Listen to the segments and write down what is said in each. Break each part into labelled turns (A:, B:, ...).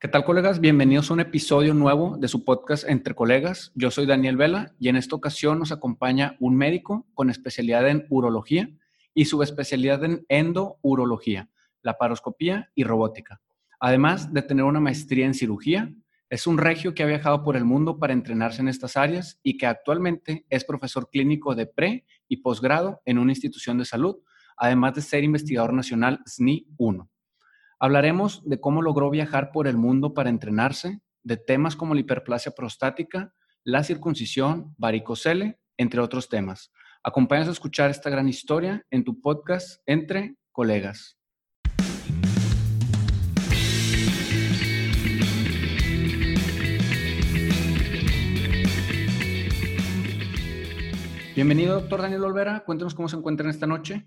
A: ¿Qué tal, colegas? Bienvenidos a un episodio nuevo de su podcast Entre Colegas. Yo soy Daniel Vela y en esta ocasión nos acompaña un médico con especialidad en urología y subespecialidad en endourología, laparoscopía y robótica. Además de tener una maestría en cirugía, es un regio que ha viajado por el mundo para entrenarse en estas áreas y que actualmente es profesor clínico de pre y posgrado en una institución de salud, además de ser investigador nacional SNI 1. Hablaremos de cómo logró viajar por el mundo para entrenarse, de temas como la hiperplasia prostática, la circuncisión, varicocele, entre otros temas. Acompáñanos a escuchar esta gran historia en tu podcast Entre Colegas. Bienvenido, doctor Daniel Olvera. Cuéntanos cómo se encuentran esta noche.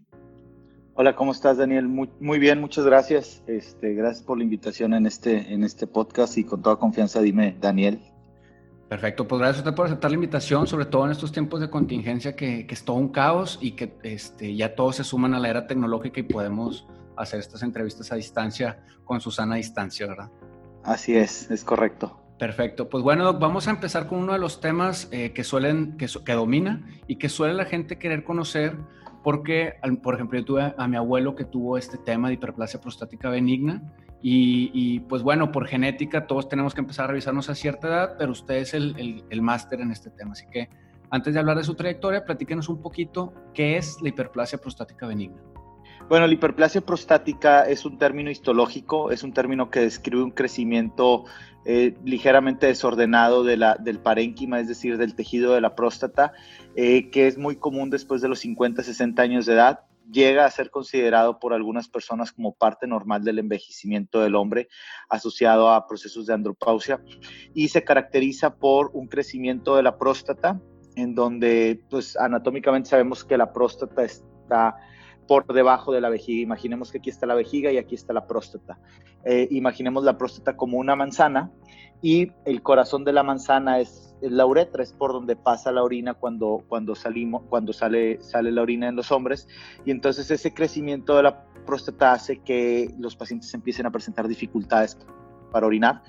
B: Hola, ¿cómo estás, Daniel? Muy, muy bien, muchas gracias. Este, gracias por la invitación en este, en este podcast y con toda confianza dime, Daniel.
A: Perfecto, pues gracias a usted por aceptar la invitación, sobre todo en estos tiempos de contingencia que, que es todo un caos y que este, ya todos se suman a la era tecnológica y podemos hacer estas entrevistas a distancia con Susana a distancia, ¿verdad?
B: Así es, es correcto.
A: Perfecto. Pues bueno, vamos a empezar con uno de los temas eh, que suelen, que, que, domina y que suele la gente querer conocer porque, por ejemplo, yo tuve a mi abuelo que tuvo este tema de hiperplasia prostática benigna y, pues bueno, por genética todos tenemos que empezar a revisarnos a cierta edad, pero usted es el, el, máster en este tema. Así que antes de hablar de su trayectoria, platíquenos un poquito qué es la hiperplasia prostática benigna.
B: Bueno, la hiperplasia prostática es un término histológico, es un término que describe un crecimiento eh, ligeramente desordenado de del parénquima, es decir, del tejido de la próstata, eh, que es muy común después de los 50, 60 años de edad. Llega a ser considerado por algunas personas como parte normal del envejecimiento del hombre asociado a procesos de andropausia y se caracteriza por un crecimiento de la próstata en donde pues anatómicamente sabemos que la próstata está por debajo de la vejiga. Imaginemos que aquí está la vejiga y aquí está la próstata. Eh, imaginemos la próstata como una manzana y el corazón de la manzana es, la uretra, es por donde pasa la orina cuando, cuando, salimos, cuando sale, sale la orina en los hombres. Y entonces ese crecimiento de la próstata hace que los pacientes empiecen a presentar dificultades para orinar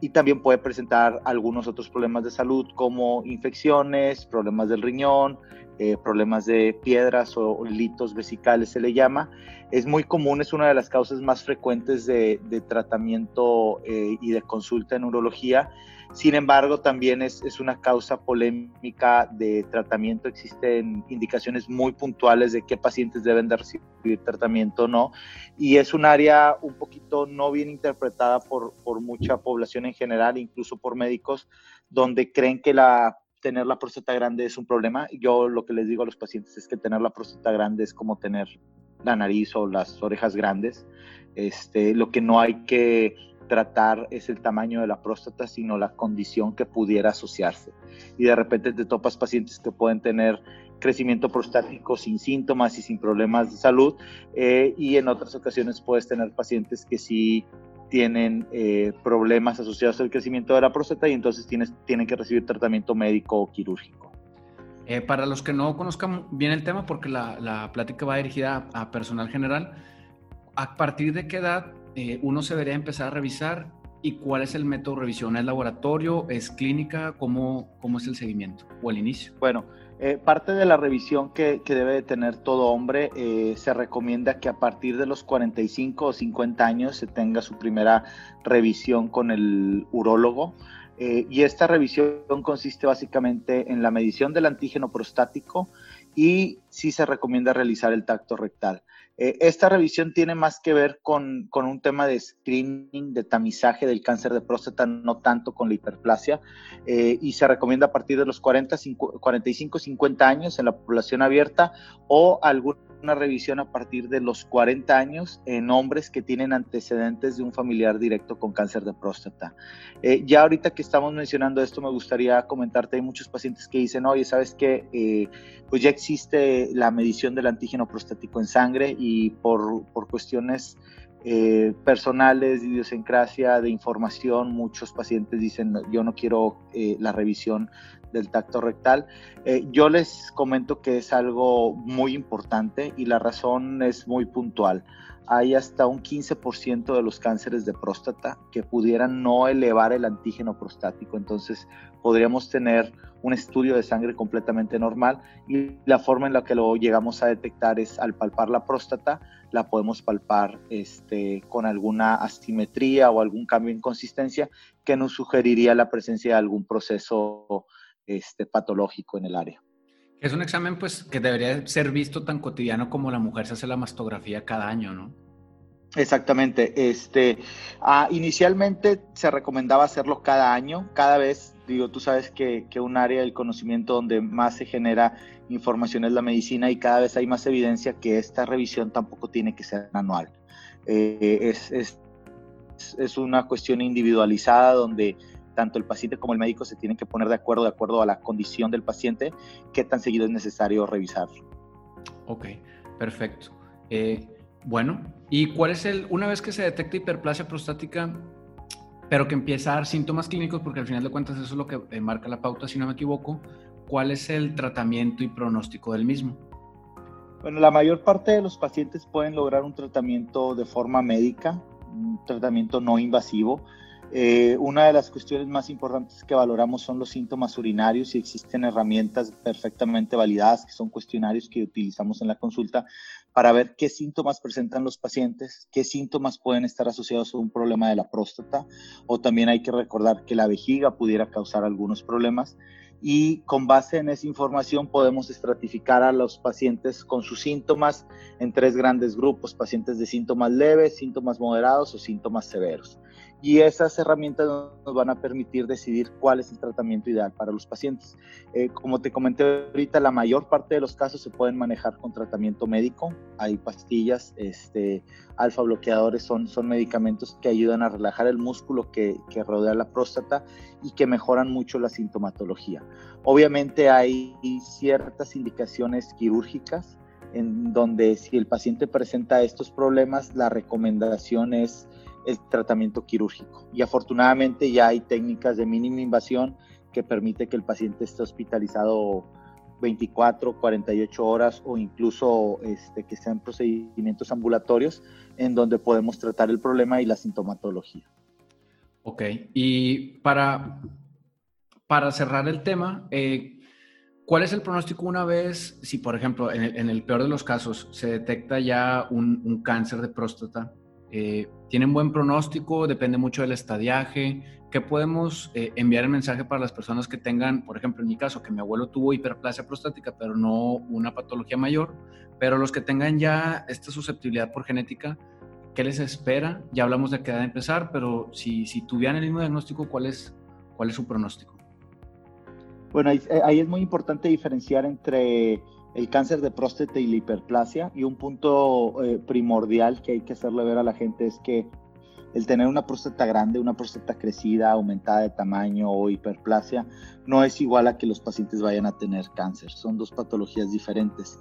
B: y también puede presentar algunos otros problemas de salud como infecciones, problemas del riñón, eh, problemas de piedras o litos vesicales se le llama. Es muy común, es una de las causas más frecuentes de, tratamiento eh, y de consulta en urología. Sin embargo, también es, es, una causa polémica de tratamiento. Existen indicaciones muy puntuales de qué pacientes deben de recibir tratamiento o no. Y es un área un poquito no bien interpretada por, por mucha población en general, incluso por médicos, donde creen que la tener la próstata grande es un problema. Yo lo que les digo a los pacientes es que tener la próstata grande es como tener la nariz o las orejas grandes. Este, lo que no hay que tratar es el tamaño de la próstata, sino la condición que pudiera asociarse. Y de repente te topas pacientes que pueden tener crecimiento prostático sin síntomas y sin problemas de salud, eh, y en otras ocasiones puedes tener pacientes que sí tienen eh, problemas asociados al crecimiento de la próstata y entonces tienes, tienen que recibir tratamiento médico o quirúrgico.
A: Eh, para los que no conozcan bien el tema, porque la, la plática va dirigida a, personal general, ¿a partir de qué edad eh, uno se debería empezar a revisar y cuál es el método de revisión? ¿Es laboratorio? ¿Es clínica? ¿Cómo, cómo es el seguimiento o el inicio?
B: Bueno, eh, parte de la revisión que, debe de tener todo hombre, eh, se recomienda que a partir de los 45 o 50 años se tenga su primera revisión con el urólogo. Y esta revisión consiste básicamente en la medición del antígeno prostático y sí se recomienda realizar el tacto rectal. Eh, esta revisión tiene más que ver con, un tema de screening, de tamizaje del cáncer de próstata, no tanto con la hiperplasia, eh, y se recomienda a partir de los 40, 45, 50 años en la población abierta o algún una revisión a partir de los 40 años en hombres que tienen antecedentes de un familiar directo con cáncer de próstata. Eh, ya ahorita que estamos mencionando esto, me gustaría comentarte, hay muchos pacientes que dicen, oye, ¿sabes qué? Eh, pues ya existe la medición del antígeno prostático en sangre y por, por cuestiones eh, personales, de idiosincrasia, de información. Muchos pacientes dicen, yo no quiero eh, la revisión del tacto rectal. Eh, yo les comento que es algo muy importante y la razón es muy puntual. Hay hasta un 15% de los cánceres de próstata que pudieran no elevar el antígeno prostático. Entonces podríamos tener un estudio de sangre completamente normal y la forma en la que lo llegamos a detectar es al palpar la próstata, la podemos palpar este, con alguna asimetría o algún cambio en consistencia que nos sugeriría la presencia de algún proceso este, patológico en el área.
A: Es un examen pues que debería ser visto tan cotidiano como la mujer se hace la mastografía cada año, ¿no?
B: Exactamente. Este, ah, inicialmente se recomendaba hacerlo cada año, cada vez, digo, tú sabes que, que, un área del conocimiento donde más se genera información es la medicina y cada vez hay más evidencia que esta revisión tampoco tiene que ser anual. Eh, es, es, es una cuestión individualizada donde tanto el paciente como el médico se tienen que poner de acuerdo de acuerdo a la condición del paciente, qué tan seguido es necesario revisarlo.
A: Ok, perfecto. Eh, bueno, ¿y cuál es el, una vez que se detecta hiperplasia prostática, pero que empieza a dar síntomas clínicos, porque al final de cuentas eso es lo que eh, marca la pauta, si no me equivoco, ¿cuál es el tratamiento y pronóstico del mismo?
B: Bueno, la mayor parte de los pacientes pueden lograr un tratamiento de forma médica, un tratamiento no invasivo. Eh, una de las cuestiones más importantes que valoramos son los síntomas urinarios y existen herramientas perfectamente validadas que son cuestionarios que utilizamos en la consulta para ver qué síntomas presentan los pacientes, qué síntomas pueden estar asociados a un problema de la próstata o también hay que recordar que la vejiga pudiera causar algunos problemas y con base en esa información podemos estratificar a los pacientes con sus síntomas en tres grandes grupos, pacientes de síntomas leves, síntomas moderados o síntomas severos y esas herramientas nos van a permitir decidir cuál es el tratamiento ideal para los pacientes. Eh, como te comenté ahorita, la mayor parte de los casos se pueden manejar con tratamiento médico. Hay pastillas, este, alfa bloqueadores son, son medicamentos que ayudan a relajar el músculo que, que rodea la próstata y que mejoran mucho la sintomatología. Obviamente hay ciertas indicaciones quirúrgicas en donde si el paciente presenta estos problemas, la recomendación es el tratamiento quirúrgico. Y afortunadamente ya hay técnicas de mínima invasión que permite que el paciente esté hospitalizado 24, 48 horas o incluso este, que sean procedimientos ambulatorios en donde podemos tratar el problema y la sintomatología.
A: Ok, y para, para cerrar el tema, eh, ¿cuál es el pronóstico una vez, si por ejemplo en el, peor de los casos se detecta ya un, un cáncer de próstata? Eh, tienen buen pronóstico, depende mucho del estadiaje. ¿Qué podemos eh, enviar el mensaje para las personas que tengan, por ejemplo, en mi caso, que mi abuelo tuvo hiperplasia prostática, pero no una patología mayor, pero los que tengan ya esta susceptibilidad por genética, ¿qué les espera? Ya hablamos de qué edad empezar, pero si, si tuvieran el mismo diagnóstico, ¿cuál es, cuál es su pronóstico?
B: Bueno, ahí, ahí es muy importante diferenciar entre el cáncer de próstata y la hiperplasia. Y un punto eh, primordial que hay que hacerle ver a la gente es que el tener una próstata grande, una próstata crecida, aumentada de tamaño o hiperplasia, no es igual a que los pacientes vayan a tener cáncer. Son dos patologías diferentes.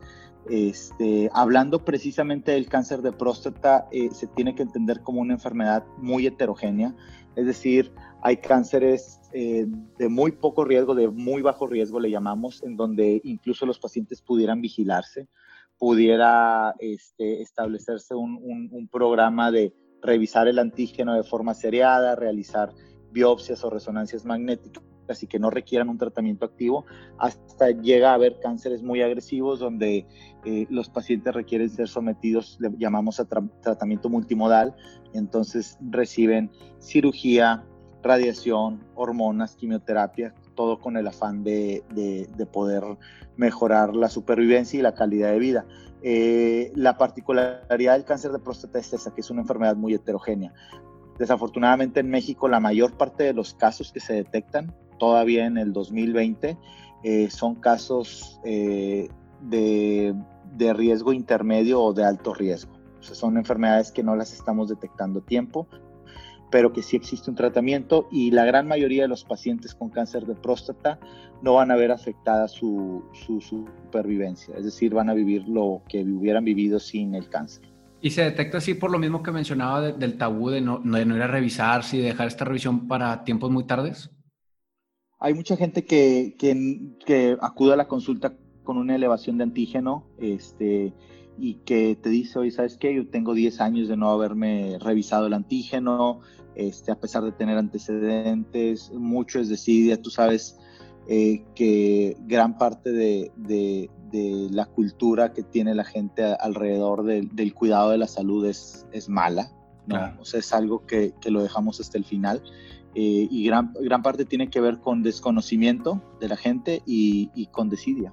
B: Este, hablando precisamente del cáncer de próstata, eh, se tiene que entender como una enfermedad muy heterogénea, es decir, hay cánceres eh, de muy poco riesgo, de muy bajo riesgo le llamamos, en donde incluso los pacientes pudieran vigilarse, pudiera este, establecerse un, programa de revisar el antígeno de forma seriada, realizar biopsias o resonancias magnéticas y que no requieran un tratamiento activo, hasta llega a haber cánceres muy agresivos donde eh, los pacientes requieren ser sometidos, le llamamos a tratamiento multimodal, entonces reciben cirugía, radiación, hormonas, quimioterapia, todo con el afán de, de, poder mejorar la supervivencia y la calidad de vida. Eh, la particularidad del cáncer de próstata es esa, que es una enfermedad muy heterogénea. Desafortunadamente en México la mayor parte de los casos que se detectan todavía en el 2020 eh, son casos eh, de, de, riesgo intermedio o de alto riesgo. Son enfermedades que no las estamos detectando a tiempo, pero que sí existe un tratamiento y la gran mayoría de los pacientes con cáncer de próstata no van a ver afectada su, su, supervivencia, es decir, van a vivir lo que hubieran vivido sin el cáncer.
A: Y se detecta así por lo mismo que mencionaba del tabú de no, de no ir a revisarse y dejar esta revisión para tiempos muy tardes.
B: Hay mucha gente que, que, que, acude a la consulta con una elevación de antígeno este, y que te dice, oye, ¿sabes qué? Yo tengo 10 años de no haberme revisado el antígeno, este, a pesar de tener antecedentes, mucho es desidia, tú sabes eh, que gran parte de, de, de, la cultura que tiene la gente alrededor del cuidado de la salud es, es mala, ¿no? O sea, es algo que, que lo dejamos hasta el final. Eh, y gran, gran parte tiene que ver con desconocimiento de la gente y, y con desidia.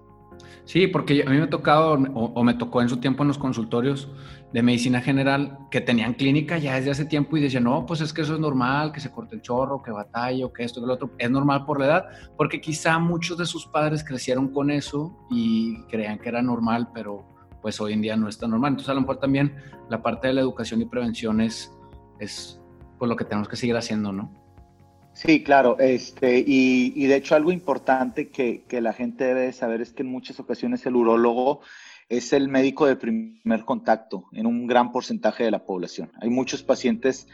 A: Sí, porque a mí me ha tocado o, me tocó en su tiempo en los consultorios de medicina general que tenían clínica ya desde hace tiempo y decían, no, pues es que eso es normal, que se corte el chorro, que batalla que esto, que lo otro. Es normal por la edad, porque quizá muchos de sus padres crecieron con eso y creían que era normal, pero pues hoy en día no está normal. Entonces a lo mejor también la parte de la educación y prevención es, es pues, lo que tenemos que seguir haciendo, ¿no?
B: Sí, claro, este, y, de hecho algo importante que, que, la gente debe saber es que en muchas ocasiones el urólogo es el médico de primer contacto en un gran porcentaje de la población. Hay muchos pacientes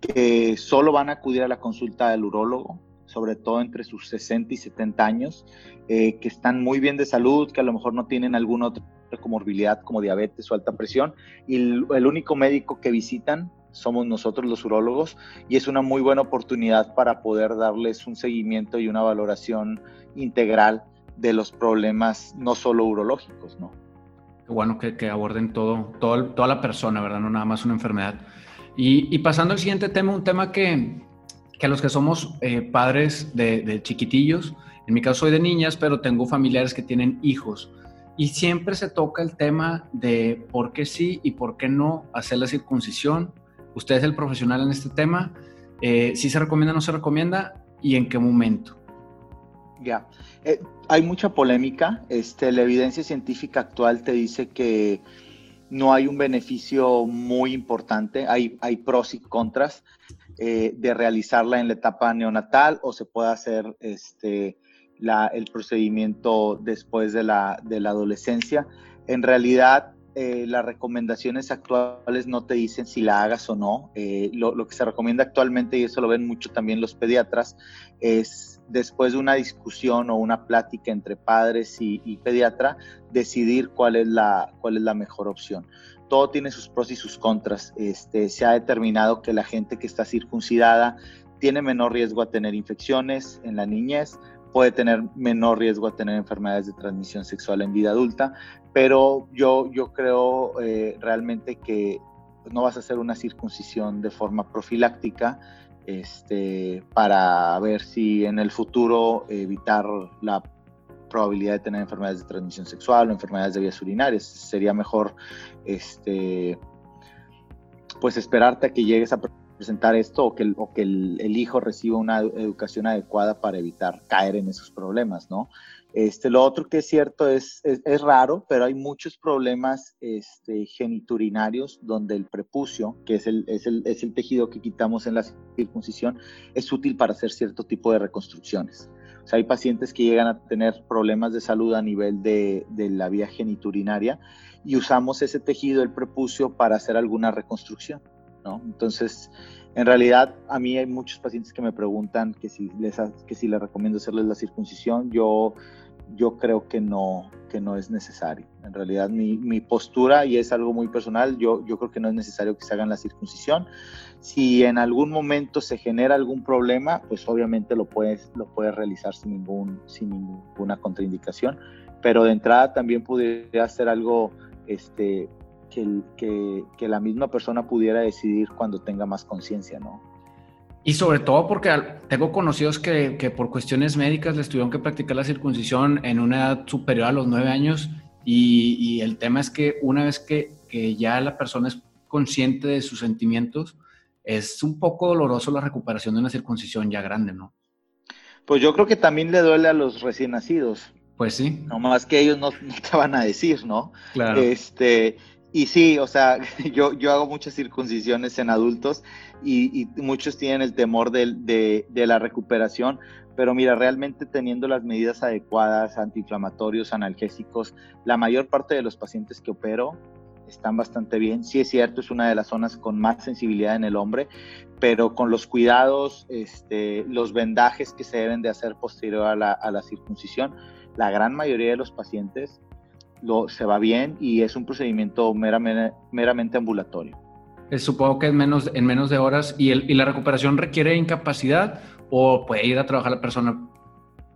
B: que solo van a acudir a la consulta del urólogo, sobre todo entre sus 60 y 70 años, eh, que están muy bien de salud, que a lo mejor no tienen alguna otra comorbilidad como diabetes o alta presión, y el único médico que visitan somos nosotros los urólogos y es una muy buena oportunidad para poder darles un seguimiento y una valoración integral de los problemas no solo urológicos, ¿no?
A: Bueno que, aborden todo, todo, toda la persona, ¿verdad? No nada más una enfermedad. Y, pasando al siguiente tema, un tema que, que a los que somos eh, padres de, de chiquitillos, en mi caso soy de niñas, pero tengo familiares que tienen hijos. Y siempre se toca el tema de por qué sí y por qué no hacer la circuncisión, Usted es el profesional en este tema. Eh, ¿Si se recomienda o no se recomienda? ¿Y en qué momento?
B: Ya, eh, hay mucha polémica. Este, la evidencia científica actual te dice que no hay un beneficio muy importante. Hay, hay pros y contras eh, de realizarla en la etapa neonatal o se puede hacer este, la, el procedimiento después de la, de la adolescencia. En realidad, eh, las recomendaciones actuales no te dicen si la hagas o no. Eh, lo, que se recomienda actualmente, y eso lo ven mucho también los pediatras, es después de una discusión o una plática entre padres y, pediatra, decidir cuál es, la, cuál es la mejor opción. Todo tiene sus pros y sus contras. Este, se ha determinado que la gente que está circuncidada tiene menor riesgo a tener infecciones en la niñez, puede tener menor riesgo a tener enfermedades de transmisión sexual en vida adulta, pero yo, yo creo eh, realmente que no vas a hacer una circuncisión de forma profiláctica este, para ver si en el futuro evitar la probabilidad de tener enfermedades de transmisión sexual o enfermedades de vías urinarias. Sería mejor este, pues esperarte a que llegues a presentar esto o que, o que el, hijo reciba una educación adecuada para evitar caer en esos problemas, ¿no? Este, lo otro que es cierto es, es, raro, pero hay muchos problemas este, geniturinarios donde el prepucio, que es el, es, el, es el tejido que quitamos en la circuncisión, es útil para hacer cierto tipo de reconstrucciones. O sea, hay pacientes que llegan a tener problemas de salud a nivel de, de la vía geniturinaria y usamos ese tejido, el prepucio, para hacer alguna reconstrucción. Entonces, en realidad, a mí hay muchos pacientes que me preguntan que si les, que si les recomiendo hacerles la circuncisión. Yo, yo creo que no, que no es necesario. En realidad, mi, mi, postura, y es algo muy personal, yo, yo creo que no es necesario que se hagan la circuncisión. Si en algún momento se genera algún problema, pues obviamente lo puedes, lo puedes realizar sin, ningún, sin ninguna contraindicación. Pero de entrada también podría ser algo este, que, que, la misma persona pudiera decidir cuando tenga más conciencia, ¿no?
A: Y sobre todo porque tengo conocidos que, que, por cuestiones médicas les tuvieron que practicar la circuncisión en una edad superior a los nueve años y, y el tema es que una vez que, que, ya la persona es consciente de sus sentimientos, es un poco doloroso la recuperación de una circuncisión ya grande, ¿no?
B: Pues yo creo que también le duele a los recién nacidos.
A: Pues sí.
B: No más que ellos no, no te van a decir, ¿no? Claro. Este, y sí, o sea, yo, yo hago muchas circuncisiones en adultos y, muchos tienen el temor de, la recuperación, pero mira, realmente teniendo las medidas adecuadas, antiinflamatorios, analgésicos, la mayor parte de los pacientes que opero están bastante bien. Sí es cierto, es una de las zonas con más sensibilidad en el hombre, pero con los cuidados, este, los vendajes que se deben de hacer posterior a la, a la circuncisión, la gran mayoría de los pacientes lo, se va bien y es un procedimiento meramente, meramente ambulatorio.
A: Supongo que en menos, en menos de horas y, el, y la recuperación requiere incapacidad o puede ir a trabajar la persona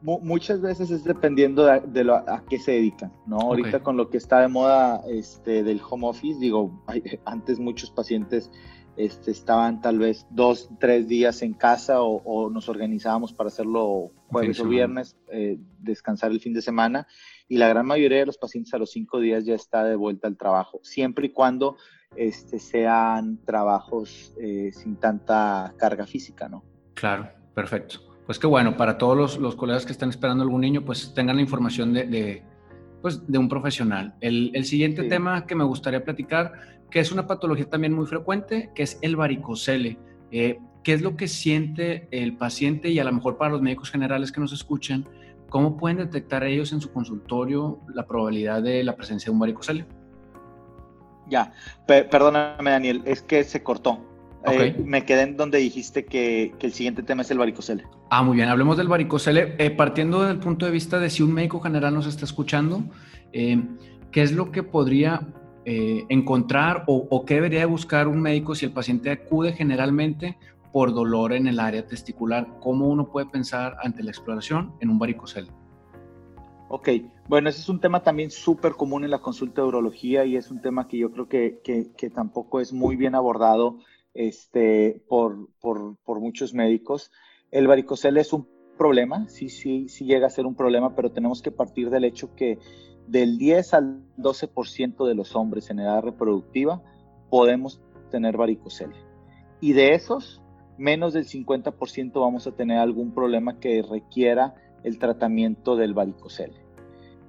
B: muchas veces es dependiendo de, lo, a qué se dedican, ¿no? Ahorita con lo que está de moda este, del home office, digo, antes muchos pacientes este, estaban tal vez dos, tres días en casa o, nos organizábamos para hacerlo jueves o viernes, eh, descansar el fin de semana y la gran mayoría de los pacientes a los cinco días ya está de vuelta al trabajo, siempre y cuando este, sean trabajos eh, sin tanta carga física, ¿no?
A: Claro, perfecto. Pues qué bueno, para todos los, colegas que están esperando algún niño, pues tengan la información de, pues, de un profesional. El, siguiente tema que me gustaría platicar, que es una patología también muy frecuente, que es el varicocele. Eh, ¿Qué es lo que siente el paciente y a lo mejor para los médicos generales que nos escuchan, cómo pueden detectar ellos en su consultorio la probabilidad de la presencia de un varicocele?
B: Ya, perdóname Daniel, es que se cortó. Eh, me quedé en donde dijiste que, el siguiente tema es el varicocele.
A: Ah, muy bien, hablemos del varicocele. Eh, partiendo del punto de vista de si un médico general nos está escuchando, eh, ¿qué es lo que podría encontrar o, o, qué debería buscar un médico si el paciente acude generalmente por dolor en el área testicular? ¿Cómo uno puede pensar ante la exploración en un varicocele?
B: Ok, bueno, ese es un tema también súper común en la consulta de urología y es un tema que yo creo que, que tampoco es muy bien abordado este, por, por, muchos médicos. El varicocele es un problema, sí, sí, sí llega a ser un problema, pero tenemos que partir del hecho que del 10 al 12% de los hombres en edad reproductiva podemos tener varicocele. Y de esos, menos del 50% vamos a tener algún problema que requiera el tratamiento del varicocele.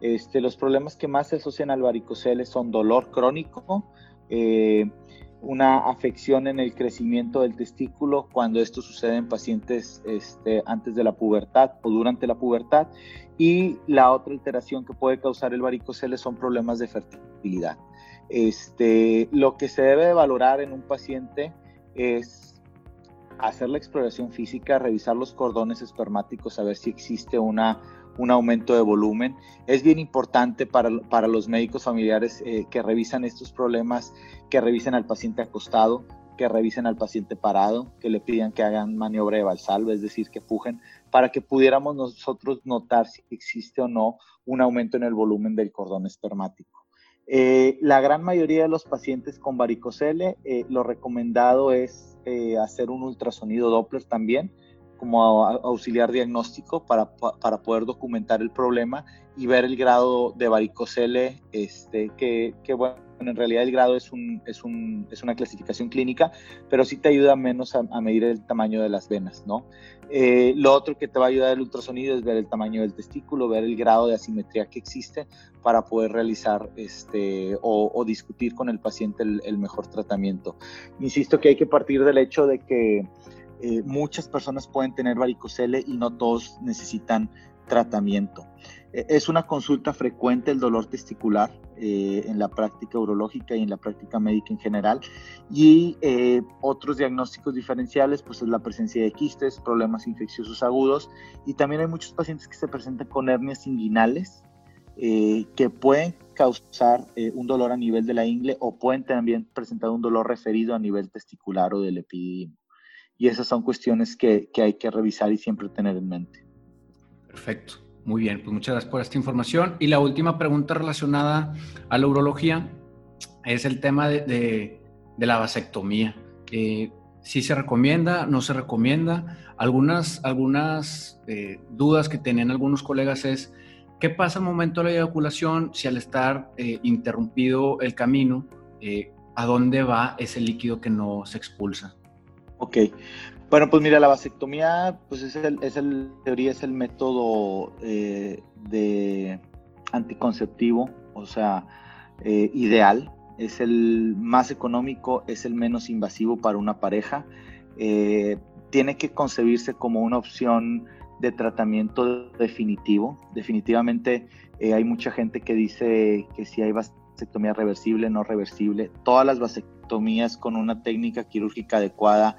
B: Este, los problemas que más se asocian al varicocele son dolor crónico, eh, una afección en el crecimiento del testículo cuando esto sucede en pacientes este, antes de la pubertad o durante la pubertad. Y la otra alteración que puede causar el varicocele son problemas de fertilidad. Este, lo que se debe valorar en un paciente es hacer la exploración física, revisar los cordones espermáticos, a ver si existe una un aumento de volumen. Es bien importante para, para los médicos familiares eh, que revisan estos problemas, que revisen al paciente acostado, que revisen al paciente parado, que le pidan que hagan maniobra de valsalva, es decir, que pujen, para que pudiéramos nosotros notar si existe o no un aumento en el volumen del cordón espermático. Eh, la gran mayoría de los pacientes con varicocele, eh, lo recomendado es hacer un ultrasonido Doppler también, como auxiliar diagnóstico para, para, poder documentar el problema y ver el grado de varicocele, este, que bueno, en realidad el grado es, un, es, un, es una clasificación clínica, pero sí te ayuda menos a, medir el tamaño de las venas, ¿no? Eh, lo otro que te va a ayudar el ultrasonido es ver el tamaño del testículo, ver el grado de asimetría que existe para poder realizar este, o, o discutir con el paciente el, el mejor tratamiento. Insisto que hay que partir del hecho de que eh, muchas personas pueden tener varicocele y no todos necesitan tratamiento. E, es una consulta frecuente el dolor testicular eh, en la práctica urológica y en la práctica médica en general. Y eh, otros diagnósticos diferenciales, pues es la presencia de quistes, problemas infecciosos agudos. Y también hay muchos pacientes que se presentan con hernias inguinales que pueden causar un dolor a nivel de la ingle o pueden también presentar un dolor referido a nivel testicular o del epididimo y esas son cuestiones que, que, hay que revisar y siempre tener en mente.
A: Perfecto, muy bien, pues muchas gracias por esta información. Y la última pregunta relacionada a la urología es el tema de, de, la vasectomía. Eh, si se recomienda, no se recomienda. Algunas, algunas eh, dudas que tenían algunos colegas es, ¿qué pasa al momento de la eyaculación si al estar eh, interrumpido el camino, a dónde va ese líquido que no se expulsa?
B: Ok. Bueno, pues mira, la vasectomía, pues es el, es el teoría es el método eh, de anticonceptivo, o sea, eh, ideal. Es el más económico, es el menos invasivo para una pareja. Eh, tiene que concebirse como una opción de tratamiento definitivo. Definitivamente hay mucha gente que dice que si hay vasectomía reversible, no reversible. Todas las vasectomías con una técnica quirúrgica adecuada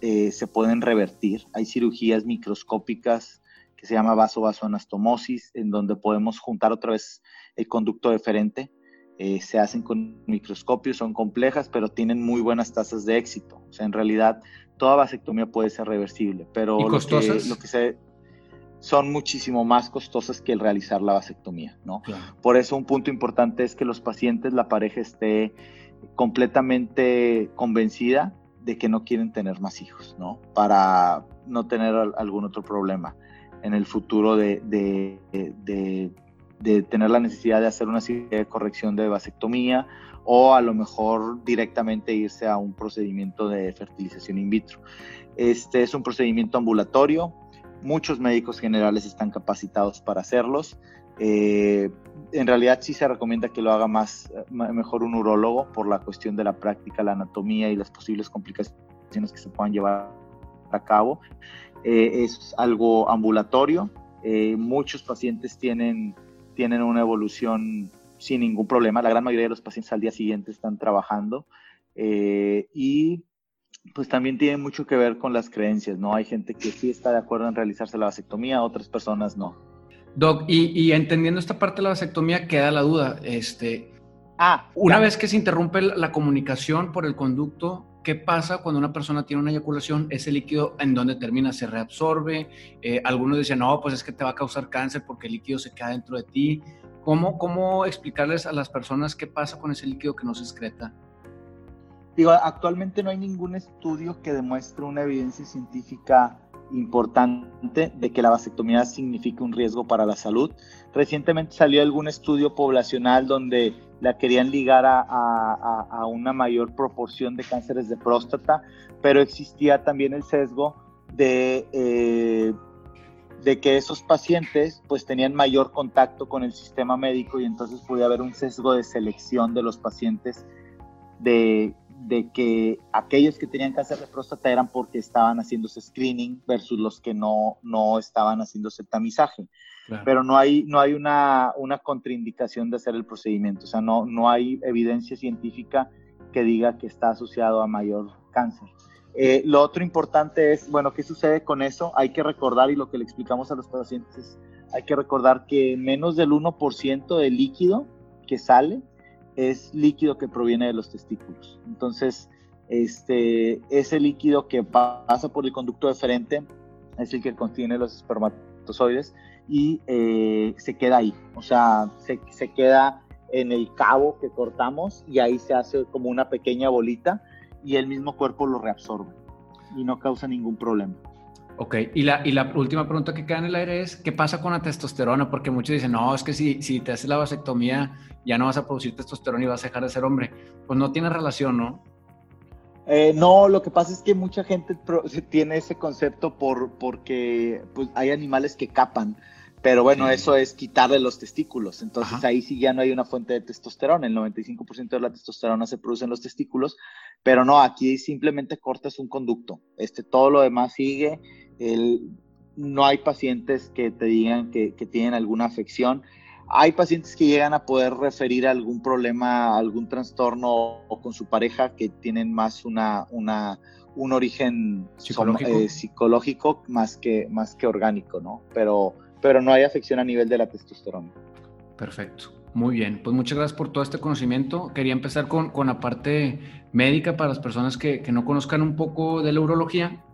B: eh, se pueden revertir. Hay cirugías microscópicas que se llama vaso-vasoanastomosis, en donde podemos juntar otra vez el conducto deferente. Eh, se hacen con microscopios, son complejas, pero tienen muy buenas tasas de éxito. O sea, en realidad, toda vasectomía puede ser reversible, pero
A: ¿Y costosas?
B: Lo, que, se, son muchísimo más costosas que el realizar la vasectomía, ¿no? Por eso un punto importante es que los pacientes, la pareja esté completamente convencida de que no quieren tener más hijos, ¿no? Para no tener algún otro problema en el futuro de, de, tener la necesidad de hacer una de corrección de vasectomía o a lo mejor directamente irse a un procedimiento de fertilización in vitro. Este es un procedimiento ambulatorio, muchos médicos generales están capacitados para hacerlos. Eh, en realidad sí se recomienda que lo haga más, mejor un urólogo por la cuestión de la práctica, la anatomía y las posibles complicaciones que se puedan llevar a cabo. Eh, es algo ambulatorio. Eh, muchos pacientes tienen, tienen una evolución sin ningún problema. La gran mayoría de los pacientes al día siguiente están trabajando. y pues también tiene mucho que ver con las creencias, ¿no? Hay gente que sí está de acuerdo en realizarse la vasectomía, otras personas no.
A: Doc, y, entendiendo esta parte de la vasectomía, queda la duda. Este, ah, una vez que se interrumpe la comunicación por el conducto, ¿qué pasa cuando una persona tiene una eyaculación? ¿Ese líquido en dónde termina? ¿Se reabsorbe? Eh, algunos dicen, no, pues es que te va a causar cáncer porque el líquido se queda dentro de ti. ¿Cómo, ¿Cómo explicarles a las personas qué pasa con ese líquido que no se excreta?
B: Digo, actualmente no hay ningún estudio que demuestre una evidencia científica importante de que la vasectomía significa un riesgo para la salud. Recientemente salió algún estudio poblacional donde la querían ligar a, a, una mayor proporción de cánceres de próstata, pero existía también el sesgo de, eh, de que esos pacientes pues tenían mayor contacto con el sistema médico y entonces podía haber un sesgo de selección de los pacientes de de que aquellos que tenían cáncer de próstata eran porque estaban haciéndose screening versus los que no, no estaban haciéndose tamizaje. Pero no hay, no hay una, una, contraindicación de hacer el procedimiento, o sea, no, no hay evidencia científica que diga que está asociado a mayor cáncer. Eh, lo otro importante es, bueno, ¿qué sucede con eso? Hay que recordar, y lo que le explicamos a los pacientes, hay que recordar que menos del 1% del líquido que sale es líquido que proviene de los testículos. Entonces, este, ese líquido que pasa por el conducto deferente es el que contiene los espermatozoides y eh, se queda ahí, o sea, se, se, queda en el cabo que cortamos y ahí se hace como una pequeña bolita y el mismo cuerpo lo reabsorbe y no causa ningún problema.
A: Ok, y la, y la última pregunta que queda en el aire es, ¿qué pasa con la testosterona? Porque muchos dicen, no, es que si, si te haces la vasectomía ya no vas a producir testosterona y vas a dejar de ser hombre. Pues no tiene relación, ¿no?
B: Eh, no, lo que pasa es que mucha gente tiene ese concepto por, porque pues, hay animales que capan, pero bueno, eso es quitarle los testículos, entonces ahí sí ya no hay una fuente de testosterona, el 95% de la testosterona se produce en los testículos, pero no, aquí simplemente cortas un conducto, este, todo lo demás sigue, el, no hay pacientes que te digan que, que tienen alguna afección, hay pacientes que llegan a poder referir algún problema, algún trastorno o con su pareja que tienen más una, una un origen eh, psicológico, más, que, más que orgánico, ¿no? Pero, pero no hay afección a nivel de la testosterona.
A: Perfecto. Muy bien, pues muchas gracias por todo este conocimiento. Quería empezar con, con la parte médica para las personas que, que, no conozcan un poco de la urología.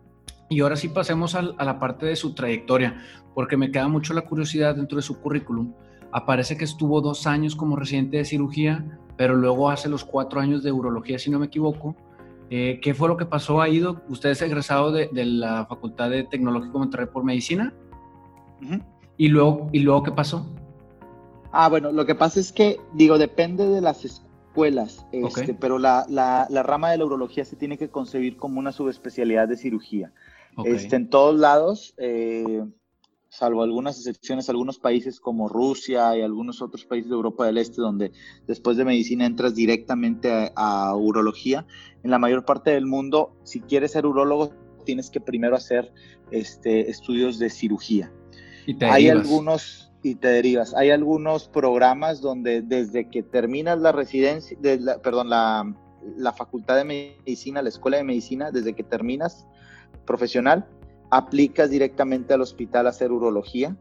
A: Y ahora sí pasemos a, a la parte de su trayectoria, porque me queda mucho la curiosidad dentro de su currículum aparece que estuvo dos años como residente de cirugía, pero luego hace los cuatro años de urología, si no me equivoco. Eh, ¿Qué fue lo que pasó ahí, Doc? ¿Usted es egresado de, la Facultad de Tecnológico Monterrey por Medicina? ¿Y, luego, ¿Y luego qué pasó?
B: Ah, bueno, lo que pasa es que, digo, depende de las escuelas, este, pero la, rama de la urología se tiene que concebir como una subespecialidad de cirugía. Este, en todos lados, eh, salvo algunas excepciones, algunos países como Rusia y algunos otros países de Europa del Este, donde después de medicina entras directamente a, urología. En la mayor parte del mundo, si quieres ser urólogo, tienes que primero hacer este, estudios de cirugía.
A: ¿Y te
B: Hay algunos, y te derivas. Hay algunos programas donde desde que terminas la residencia, perdón, la, la, facultad de medicina, la escuela de medicina, desde que terminas profesional, aplicas directamente al hospital a hacer urología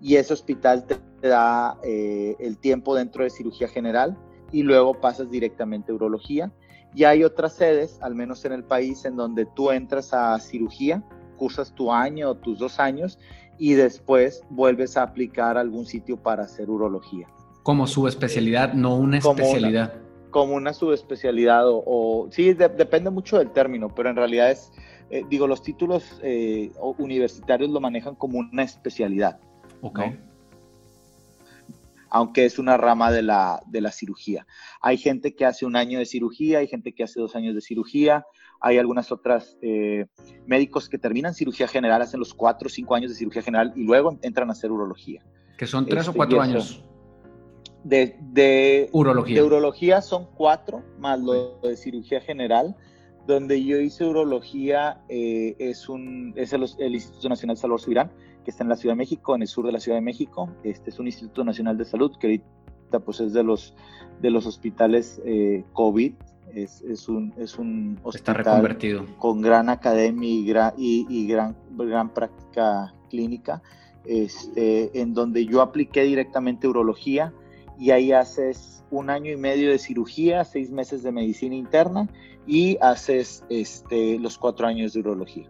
B: y ese hospital te da eh, el tiempo dentro de cirugía general y luego pasas directamente a urología. Y hay otras sedes, al menos en el país, en donde tú entras a cirugía, cursas tu año o tus dos años y después vuelves a aplicar algún sitio para hacer urología.
A: Como subespecialidad, no una especialidad.
B: como una subespecialidad o, sí, depende mucho del término, pero en realidad es, eh, digo, los títulos eh, universitarios lo manejan como una especialidad.
A: Ok.
B: Aunque es una rama de la, de la cirugía. Hay gente que hace un año de cirugía, hay gente que hace dos años de cirugía, hay algunas otras eh, médicos que terminan cirugía general, hacen los cuatro o cinco años de cirugía general y luego entran a hacer urología.
A: Que son tres o este, cuatro años.
B: De, de,
A: urología.
B: De urología son cuatro, más lo de cirugía general. Donde yo hice urología eh, es, un, es el, Instituto Nacional Salvador Subirán, que está en la Ciudad de México, en el sur de la Ciudad de México. Este es un Instituto Nacional de Salud que ahorita pues, es de los, de los hospitales eh, COVID es, es, un, es un
A: hospital Está reconvertido.
B: con gran academia y, y, gran, gran práctica clínica, este, en donde yo apliqué directamente urología y ahí haces un año y medio de cirugía, seis meses de medicina interna y haces este, los cuatro años de urología.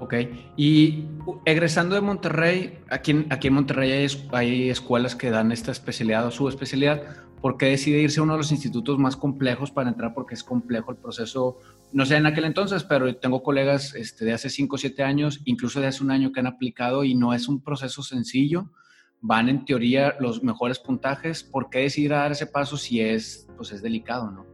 A: Ok, y egresando de Monterrey, aquí aquí en Monterrey hay, hay escuelas que dan esta especialidad o subespecialidad. ¿Por qué decide irse a uno de los institutos más complejos para entrar? Porque es complejo el proceso, no sé en aquel entonces, pero tengo colegas este, de hace 5 o 7 años, incluso de hace un año que han aplicado y no es un proceso sencillo. Van en teoría los mejores puntajes. ¿Por qué decidir dar ese paso si es, pues es delicado, no?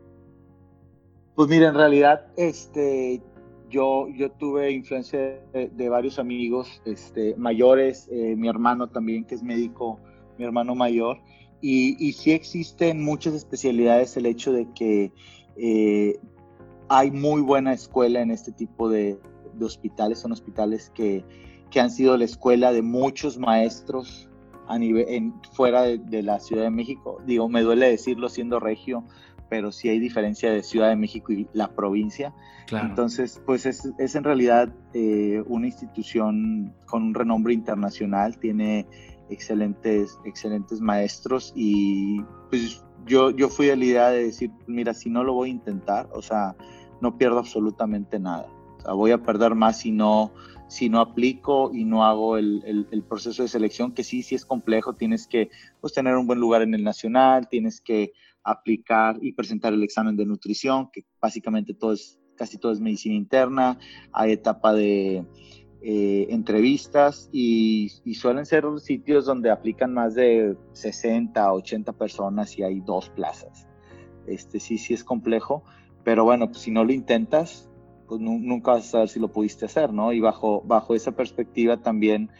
B: Pues mira, en realidad, este, yo, yo tuve influencia de, varios amigos este, mayores, eh, mi hermano también, que es médico, mi hermano mayor, y, y sí existen muchas especialidades el hecho de que eh, hay muy buena escuela en este tipo de, hospitales. Son hospitales que, que, han sido la escuela de muchos maestros a nivel, en, fuera de, la Ciudad de México. Digo, me duele decirlo siendo regio, pero sí hay diferencia de Ciudad de México y la provincia. Entonces, pues es, es en realidad eh, una institución con un renombre internacional, tiene excelentes, excelentes maestros y pues yo, yo fui de la idea de decir, mira, si no lo voy a intentar, o sea, no pierdo absolutamente nada. O sea, voy a perder más si no, si no aplico y no hago el, el, proceso de selección, que sí, sí es complejo, tienes que pues, tener un buen lugar en el nacional, tienes que aplicar y presentar el examen de nutrición, que básicamente todo es, casi todo es medicina interna, hay etapa de, eh, entrevistas y, suelen ser sitios donde aplican más de 60, 80 personas y hay dos plazas. Este sí, sí es complejo, pero bueno, pues si no lo intentas, pues nunca vas a saber si lo pudiste hacer, ¿no? Y bajo, bajo esa perspectiva también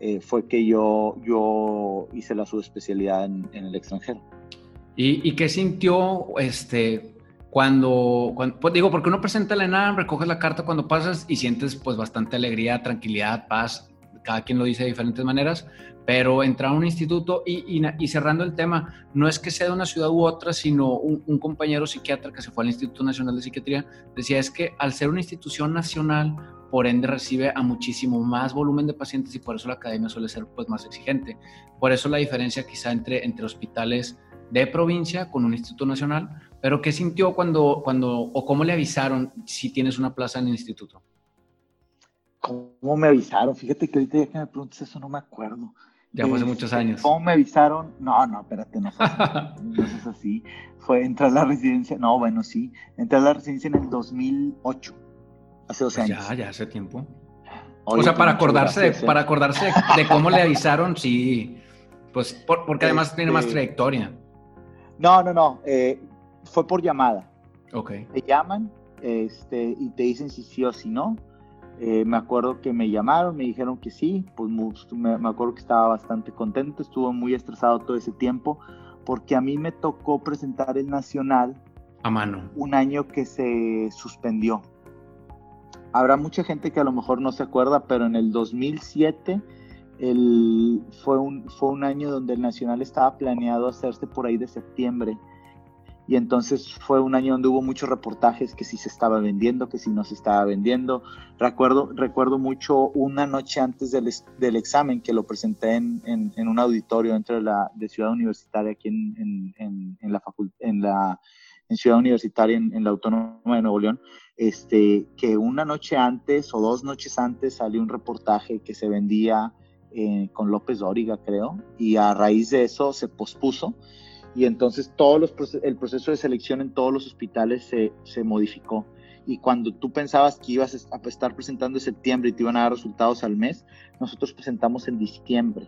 B: eh, fue que yo, yo hice la subespecialidad en, en el extranjero.
A: ¿Y, ¿Y, qué sintió este, cuando, pues digo, porque uno presenta la ENAM, recoges la carta cuando pasas y sientes pues bastante alegría, tranquilidad, paz, cada quien lo dice de diferentes maneras, pero entrar a un instituto y, y, cerrando el tema, no es que sea de una ciudad u otra, sino un, compañero psiquiatra que se fue al Instituto Nacional de Psiquiatría, decía es que al ser una institución nacional, por ende recibe a muchísimo más volumen de pacientes y por eso la academia suele ser pues más exigente. Por eso la diferencia quizá entre, entre hospitales de provincia con un instituto nacional, pero ¿qué sintió cuando, cuando, o cómo le avisaron si tienes una plaza en el instituto?
B: ¿Cómo me avisaron? Fíjate que ahorita ya que me preguntas eso no me acuerdo.
A: Ya fue hace este, muchos años.
B: ¿Cómo me avisaron? No, no, espérate, no, no es así. Fue entrar a la residencia, no, bueno, sí, entré a la residencia en el 2008, hace 12 pues años.
A: Ya, ya hace tiempo. o sea, para acordarse, ¿eh? para acordarse de cómo le avisaron, sí, pues porque además tiene más este, trayectoria.
B: No, no, no. Eh, fue por llamada.
A: Ok.
B: Te llaman este, y te dicen si sí o si no. Eh, me acuerdo que me llamaron, me dijeron que sí, pues me, acuerdo que estaba bastante contento, estuvo muy estresado todo ese tiempo, porque a mí me tocó presentar el Nacional.
A: A mano.
B: Un año que se suspendió. Habrá mucha gente que a lo mejor no se acuerda, pero en el 2007 el, fue, un, fue un año donde el Nacional estaba planeado hacerse por ahí de septiembre y entonces fue un año donde hubo muchos reportajes que si se estaba vendiendo, que si no se estaba vendiendo. Recuerdo, recuerdo mucho una noche antes del, del examen que lo presenté en, en, un auditorio dentro de la de Ciudad Universitaria aquí en, en, en la en la en Ciudad Universitaria en, la Autónoma de Nuevo León, este, que una noche antes o dos noches antes salió un reportaje que se vendía eh, con López Dóriga, creo, y a raíz de eso se pospuso y entonces todo los, el proceso de selección en todos los hospitales se, se, modificó. Y cuando tú pensabas que ibas a estar presentando en septiembre y te iban a dar resultados al mes, nosotros presentamos en diciembre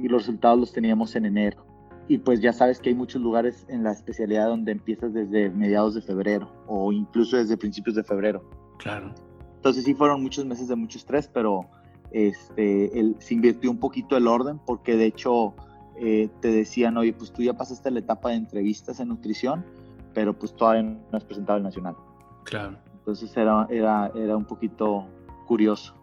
B: y los resultados los teníamos en enero. Y pues ya sabes que hay muchos lugares en la especialidad donde empiezas desde mediados de febrero o incluso desde principios de febrero.
A: Claro.
B: Entonces sí fueron muchos meses de mucho estrés, pero este, el, se invirtió un poquito el orden porque de hecho eh, te decían, oye, pues tú ya pasaste la etapa de entrevistas en nutrición, pero pues todavía no has presentado el nacional.
A: Claro.
B: Entonces era, era, era un poquito curioso.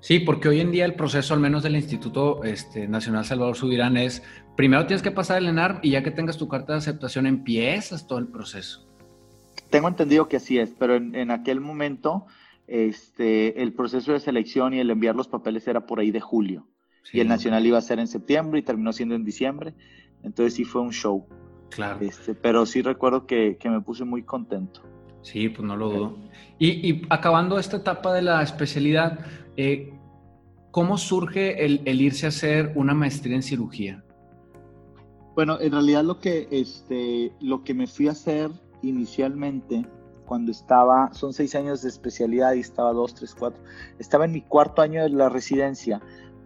A: Sí, porque hoy en día el proceso, al menos del Instituto este, Nacional Salvador Subirán, es primero tienes que pasar el ENAR y ya que tengas tu carta de aceptación empiezas todo el proceso.
B: Tengo entendido que así es, pero en, en aquel momento este, el proceso de selección y el enviar los papeles era por ahí de julio y el nacional iba a ser en septiembre y terminó siendo en diciembre. Entonces sí fue un show.
A: Claro.
B: Este, pero sí recuerdo que, que, me puse muy contento.
A: Sí, pues no lo dudo. Y, y acabando esta etapa de la especialidad, eh, ¿cómo surge el, el, irse a hacer una maestría en cirugía?
B: Bueno, en realidad lo que, este, lo que me fui a hacer inicialmente cuando estaba, son seis años de especialidad y estaba dos, tres, cuatro, estaba en mi cuarto año de la residencia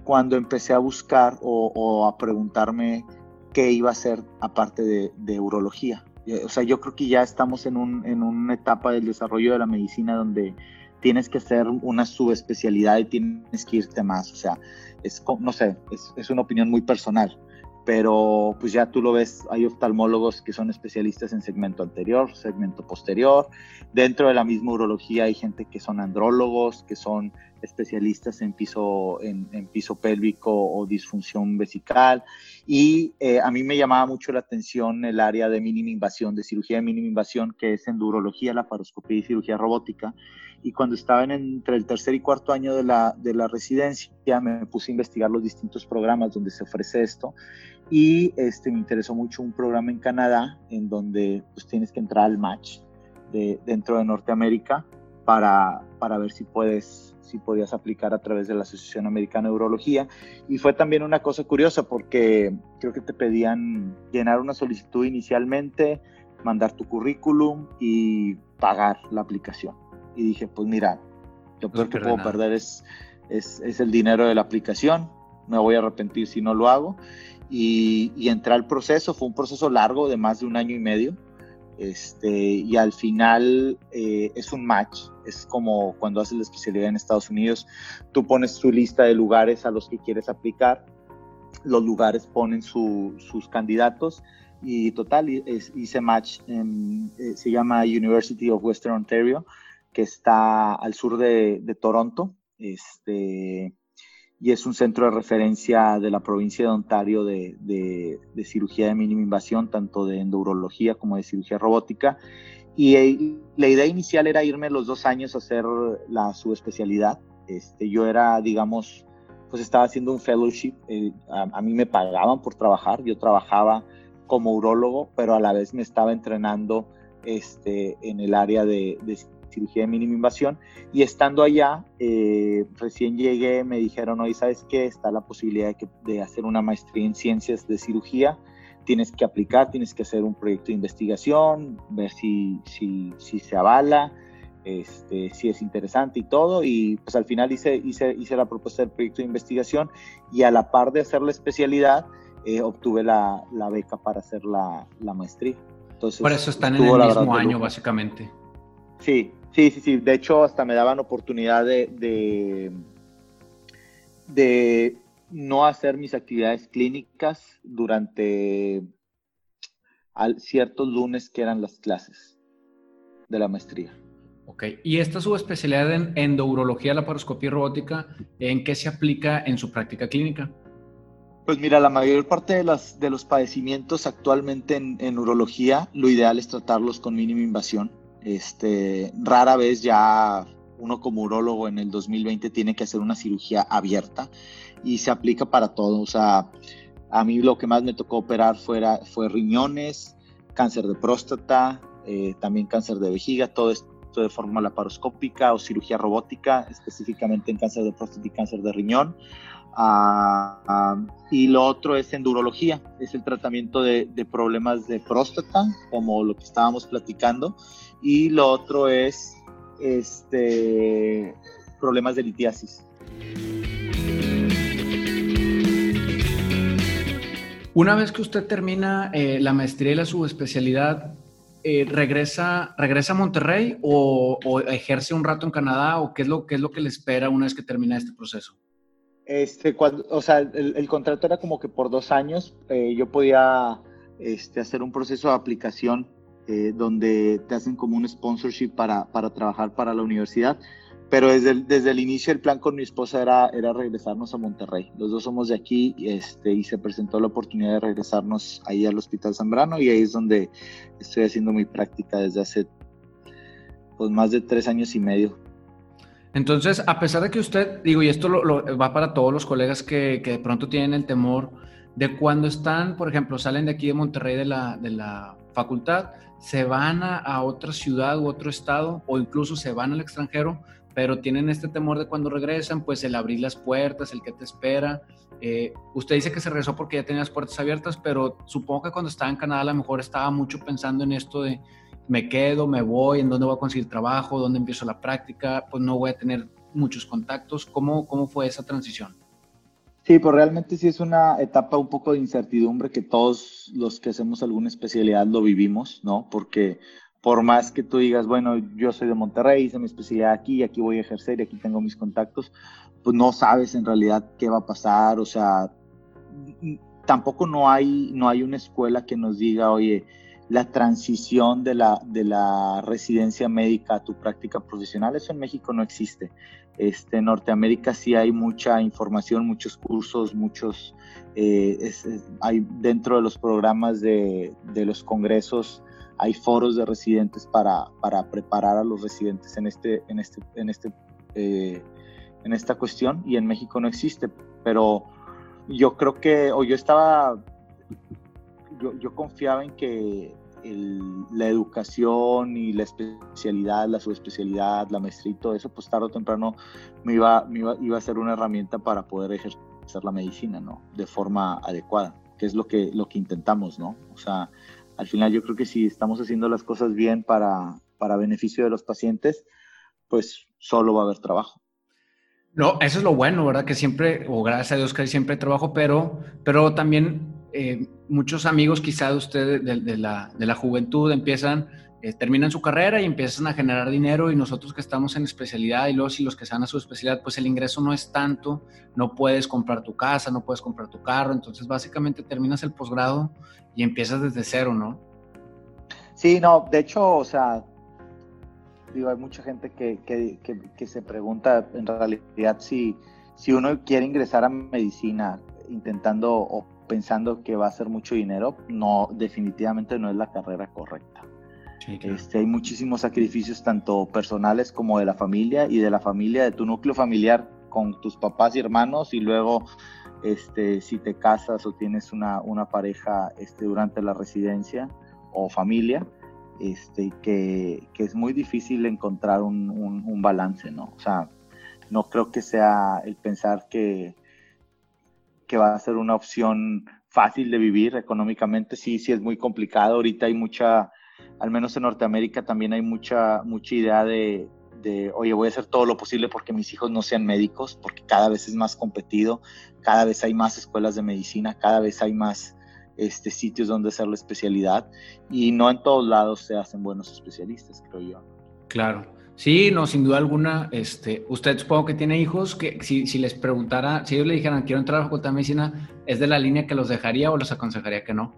B: cuando empecé a buscar o, a preguntarme qué iba a hacer aparte de, urología. O sea, yo creo que ya estamos en, un, en una etapa del desarrollo de la medicina donde tienes que hacer una subespecialidad y tienes que irte más. O sea, es, no sé, es, es una opinión muy personal pero pues ya tú lo ves, hay oftalmólogos que son especialistas en segmento anterior, segmento posterior. Dentro de la misma urología hay gente que son andrólogos, que son especialistas en piso, en, piso pélvico o disfunción vesical. Y eh, a mí me llamaba mucho la atención el área de mínima invasión, de cirugía de mínima invasión, que es en urología, la paroscopía y cirugía robótica. Y cuando estaba en, entre el tercer y cuarto año de la, de la residencia, me puse a investigar los distintos programas donde se ofrece esto y este, me interesó mucho un programa en Canadá en donde pues, tienes que entrar al match de, dentro de Norteamérica para, para ver si puedes si podías aplicar a través de la Asociación Americana de Urología. Y fue también una cosa curiosa porque creo que te pedían llenar una solicitud inicialmente, mandar tu currículum y pagar la aplicación. Y dije, pues mira, lo peor que puedo perder es, es, es, el dinero de la aplicación, me voy a arrepentir si no lo hago. Y, y entré al proceso. Fue un proceso largo de más de un año y medio. Este, y al final eh, es un match, es como cuando haces la especialidad en Estados Unidos, tú pones tu lista de lugares a los que quieres aplicar, los lugares ponen sus candidatos. Y total hice match, en, eh, se llama University of Western Ontario, que está al sur de, Toronto. Este, y es un centro de referencia de la provincia de Ontario de, de, cirugía de mínima invasión, tanto de endourología como de cirugía robótica. Y eh, la idea inicial era irme los dos años a hacer la subespecialidad. Este, yo era, digamos, pues estaba haciendo un fellowship, eh, a, mí me pagaban por trabajar, yo trabajaba como urólogo, pero a la vez me estaba entrenando este, en el área de, de cirugía de mínima invasión. Y estando allá, eh, recién llegué, me dijeron, oye, ¿sabes qué? Está la posibilidad de, hacer una maestría en ciencias de cirugía. Tienes que aplicar, tienes que hacer un proyecto de investigación, ver si, si, si se avala, este, si es interesante y todo. Y pues al final hice, hice, hice la propuesta del proyecto de investigación y a la par de hacer la especialidad, eh, obtuve la, la, beca para hacer la, la maestría.
A: Entonces, Por eso están en el mismo año, básicamente.
B: Sí, Sí, sí, sí. De hecho, hasta me daban oportunidad de, de, no hacer mis actividades clínicas durante ciertos lunes que eran las clases de la maestría.
A: Ok, y esta subespecialidad en endourología, laparoscopía y robótica, ¿en qué se aplica en su práctica clínica?
B: Pues mira, la mayor parte de, las, de los padecimientos actualmente en, en urología, lo ideal es tratarlos con mínima invasión. Este, rara vez ya uno como urólogo en el 2020 tiene que hacer una cirugía abierta y se aplica para todo. O sea, a mí lo que más me tocó operar fuera, fue riñones, cáncer de próstata, eh, también cáncer de vejiga, todo esto de forma laparoscópica o cirugía robótica, específicamente en cáncer de próstata y cáncer de riñón. Ah, ah, y lo otro es endurología, es el tratamiento de, problemas de próstata, como lo que estábamos platicando, y lo otro es este, problemas de litiasis.
A: Una vez que usted termina eh, la maestría y la subespecialidad, eh, regresa, regresa a Monterrey o, ejerce un rato en Canadá o qué es lo, qué es lo que le espera una vez que termina este proceso?
B: Este, cuando, o sea, el, contrato era como que por dos años eh, yo podía este, hacer un proceso de aplicación eh, donde te hacen como un sponsorship para, para trabajar para la universidad. Pero desde el, desde el inicio el plan con mi esposa era, era regresarnos a Monterrey. Los dos somos de aquí este, y se presentó la oportunidad de regresarnos ahí al Hospital Zambrano y ahí es donde estoy haciendo mi práctica desde hace pues, más de tres años y medio.
A: Entonces, a pesar de que usted, digo, y esto lo, va para todos los colegas que, que, de pronto tienen el temor de cuando están, por ejemplo, salen de aquí de Monterrey de la, de la facultad, se van a, otra ciudad u otro estado o incluso se van al extranjero, pero tienen este temor de cuando regresan, pues el abrir las puertas, el que te espera. Eh, usted dice que se regresó porque ya tenía las puertas abiertas, pero supongo que cuando estaba en Canadá a lo mejor estaba mucho pensando en esto de me quedo, me voy, en dónde voy a conseguir trabajo, dónde empiezo la práctica, pues no voy a tener muchos contactos. ¿Cómo, cómo fue esa transición?
B: Sí, pues realmente sí es una etapa un poco de incertidumbre que todos los que hacemos alguna especialidad lo vivimos, ¿no? Porque por más que tú digas, bueno, yo soy de Monterrey, hice mi especialidad aquí, aquí voy a ejercer y aquí tengo mis contactos, pues no sabes en realidad qué va a pasar, o sea, tampoco no hay, no hay una escuela que nos diga, oye, la transición de la, de la residencia médica a tu práctica profesional, eso en México no existe. Este, en Norteamérica sí hay mucha información, muchos cursos, muchos, eh, hay dentro de los programas de, de los congresos, hay foros de residentes para, para preparar a los residentes en, este, en, este, en, este, eh, en esta cuestión y en México no existe, pero yo creo que, o yo estaba, yo, yo confiaba en que la educación y la especialidad, la subespecialidad, la maestría y todo eso, pues tarde o temprano me iba, me iba, iba a ser una herramienta para poder ejercer la medicina, ¿no? De forma adecuada, que es lo que, lo que intentamos, ¿no? O sea, al final yo creo que si estamos haciendo las cosas bien para, para beneficio de los pacientes, pues solo va a haber trabajo.
A: No, eso es lo bueno, ¿verdad? Que siempre, o gracias a Dios que hay siempre trabajo, pero, pero también eh, muchos amigos quizá de ustedes de, la, de la juventud empiezan eh, terminan su carrera y empiezan a generar dinero y nosotros que estamos en especialidad y luego si los que están a su especialidad, pues el ingreso no es tanto, no puedes comprar tu casa, no puedes comprar tu carro, entonces básicamente terminas el posgrado y empiezas desde cero, ¿no?
B: Sí, no, de hecho, o sea, digo, hay mucha gente que, que, que, se pregunta en realidad si, si uno quiere ingresar a medicina intentando o pensando que va a ser mucho dinero, no, definitivamente no es la carrera correcta. Este, hay muchísimos sacrificios, tanto personales como de la familia y de la familia, de tu núcleo familiar con tus papás y hermanos y luego este, si te casas o tienes una, una pareja este, durante la residencia o familia, este, que, que es muy difícil encontrar un, un, un, balance, ¿no? O sea, no creo que sea el pensar que, que va a ser una opción fácil de vivir económicamente, sí, sí es muy complicado. Ahorita hay mucha al menos en Norteamérica también hay mucha, mucha idea de, de, oye, voy a hacer todo lo posible porque mis hijos no sean médicos, porque cada vez es más competido, cada vez hay más escuelas de medicina, cada vez hay más este, sitios donde hacer la especialidad y no en todos lados se hacen buenos especialistas, creo yo.
A: Claro. Sí, no, sin duda alguna. Este, usted supongo que tiene hijos que si, si les preguntara, si ellos le dijeran quiero entrar a la facultad de medicina, ¿es de la línea que los dejaría o los aconsejaría que no?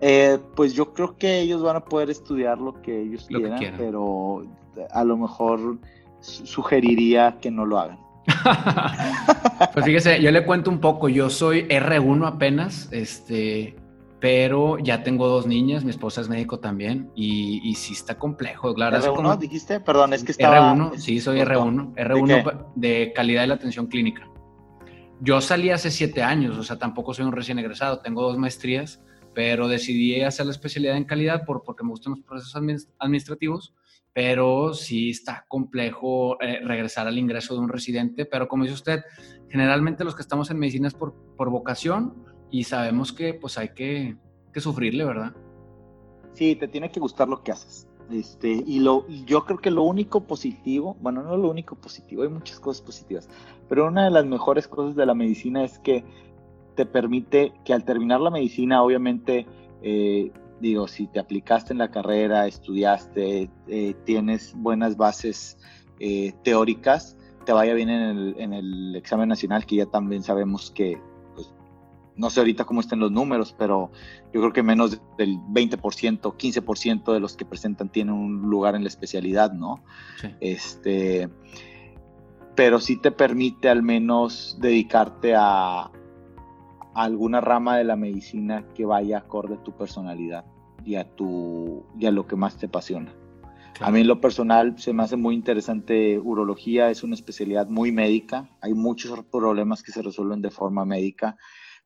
B: Eh, pues yo creo que ellos van a poder estudiar lo que ellos quieran, pero a lo mejor sugeriría que no lo hagan.
A: pues fíjese, yo le cuento un poco, yo soy R1 apenas, este, pero ya tengo dos niñas, mi esposa es médico también, y, y sí está complejo.
B: Claro, ¿R1 dijiste? Perdón, es que estaba...
A: R1, sí, soy R1, R1 ¿De, calidad de la atención clínica. Yo salí hace siete años, o sea, tampoco soy un recién egresado, tengo dos maestrías, pero decidí hacer la especialidad en calidad por, porque me gustan los procesos administrativos, pero sí está complejo eh, regresar al ingreso de un residente, pero como dice usted, generalmente los que estamos en medicina es por, por vocación y sabemos que pues hay que, que, sufrirle, ¿verdad?
B: Sí, te tiene que gustar lo que haces. Este, y lo, yo creo que lo único positivo, bueno, no lo único positivo, hay muchas cosas positivas, pero una de las mejores cosas de la medicina es que te permite que al terminar la medicina, obviamente, eh, digo, si te aplicaste en la carrera, estudiaste, eh, tienes buenas bases eh, teóricas, te vaya bien en el, en el, examen nacional, que ya también sabemos que, no sé ahorita cómo estén los números, pero yo creo que menos del 20%, 15% de los que presentan tienen un lugar en la especialidad, ¿no? Sí. Este, pero sí te permite al menos dedicarte a, alguna rama de la medicina que vaya acorde a tu personalidad y a, tu, y a lo que más te apasiona. A mí en lo personal se me hace muy interesante urología, es una especialidad muy médica, hay muchos problemas que se resuelven de forma médica.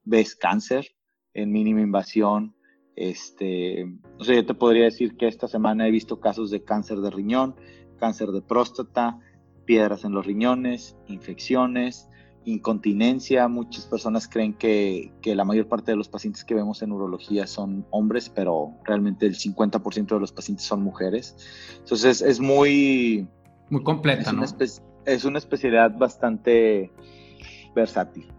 B: Ves cáncer en mínima invasión, este, no sé, yo te podría decir que esta semana he visto casos de cáncer de riñón, cáncer de próstata, piedras en los riñones, infecciones, incontinencia. Muchas personas creen que, la mayor parte de los pacientes que vemos en urología son hombres, pero realmente el 50% de los pacientes son mujeres. Entonces es muy...
A: Muy completa,
B: es
A: ¿no?
B: es una especialidad bastante versátil.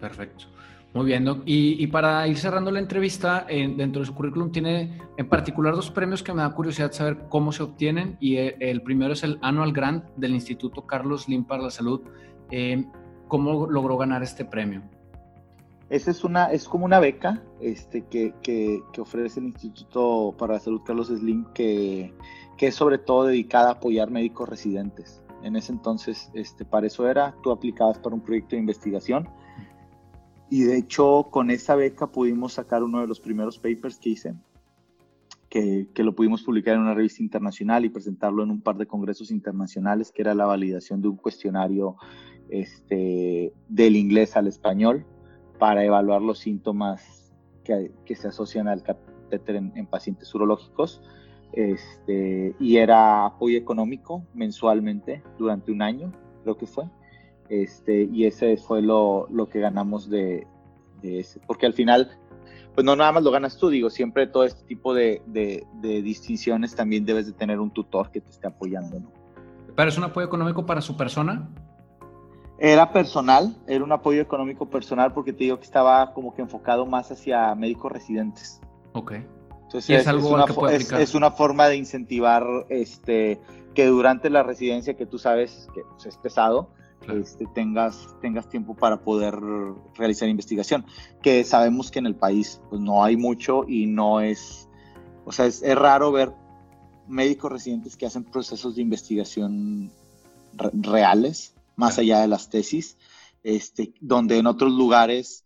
A: Perfecto. Muy bien, Y, para ir cerrando la entrevista, dentro de su currículum tiene en particular dos premios que me da curiosidad saber cómo se obtienen. Y el, el primero es el Annual Grant del Instituto Carlos Lim para la Salud. Eh, ¿Cómo logró ganar este premio?
B: Esa es una, es como una beca este, que, que, que ofrece el Instituto para la Salud Carlos Slim, que, que, es sobre todo dedicada a apoyar médicos residentes. En ese entonces, este, para eso era, tú aplicabas para un proyecto de investigación. Y de hecho, con esa beca pudimos sacar uno de los primeros papers que hice, que, lo pudimos publicar en una revista internacional y presentarlo en un par de congresos internacionales, que era la validación de un cuestionario este, del inglés al español para evaluar los síntomas que, se asocian al catéter en, pacientes urológicos. Este, y era apoyo económico mensualmente durante un año, creo que fue. Este, y ese fue lo, lo que ganamos de, ese. Porque al final, pues no nada más lo ganas tú, digo, siempre todo este tipo de, de, de distinciones también debes de tener un tutor que te esté apoyando, ¿no?
A: ¿Pero es un apoyo económico para su persona?
B: Era personal, era un apoyo económico personal porque te digo que estaba como que enfocado más hacia médicos residentes.
A: Ok.
B: Entonces es, algo una, que es, una forma de incentivar este, que durante la residencia que tú sabes que pues, es pesado, este, tengas, tengas tiempo para poder realizar investigación. Que sabemos que en el país pues, no hay mucho y no es, o sea, es, raro ver médicos residentes que hacen procesos de investigación reales más allá de las tesis, este, donde en otros lugares,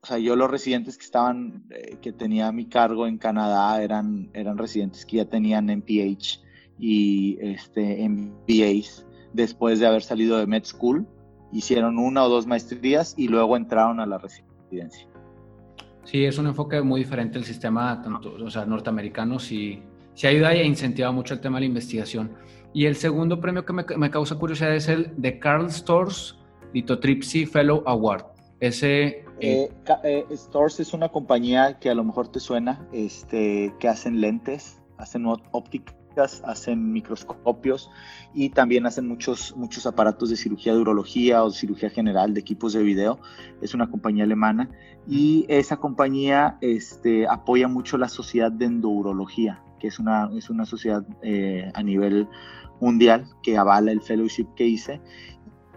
B: o sea, yo los residentes que estaban, eh, que tenía mi cargo en Canadá eran, eran residentes que ya tenían MPH y este, MBAs después de haber salido de Med School, hicieron una o dos maestrías y luego entraron a la residencia.
A: Sí, es un enfoque muy diferente el sistema, tanto, o sea, norteamericano, sí, sí ayuda e incentiva mucho el tema de la investigación. Y el segundo premio que me, causa curiosidad es el de Carl Stores Litotripsy Fellow Award. Ese...
B: Eh, eh, Stores es una compañía que a lo mejor te suena, este, que hacen lentes, hacen hacen microscopios y también hacen muchos, muchos aparatos de cirugía de urología o cirugía general de equipos de video. Es una compañía alemana y esa compañía este, apoya mucho la sociedad de endourología que es una, es una sociedad eh, a nivel mundial que avala el fellowship que hice.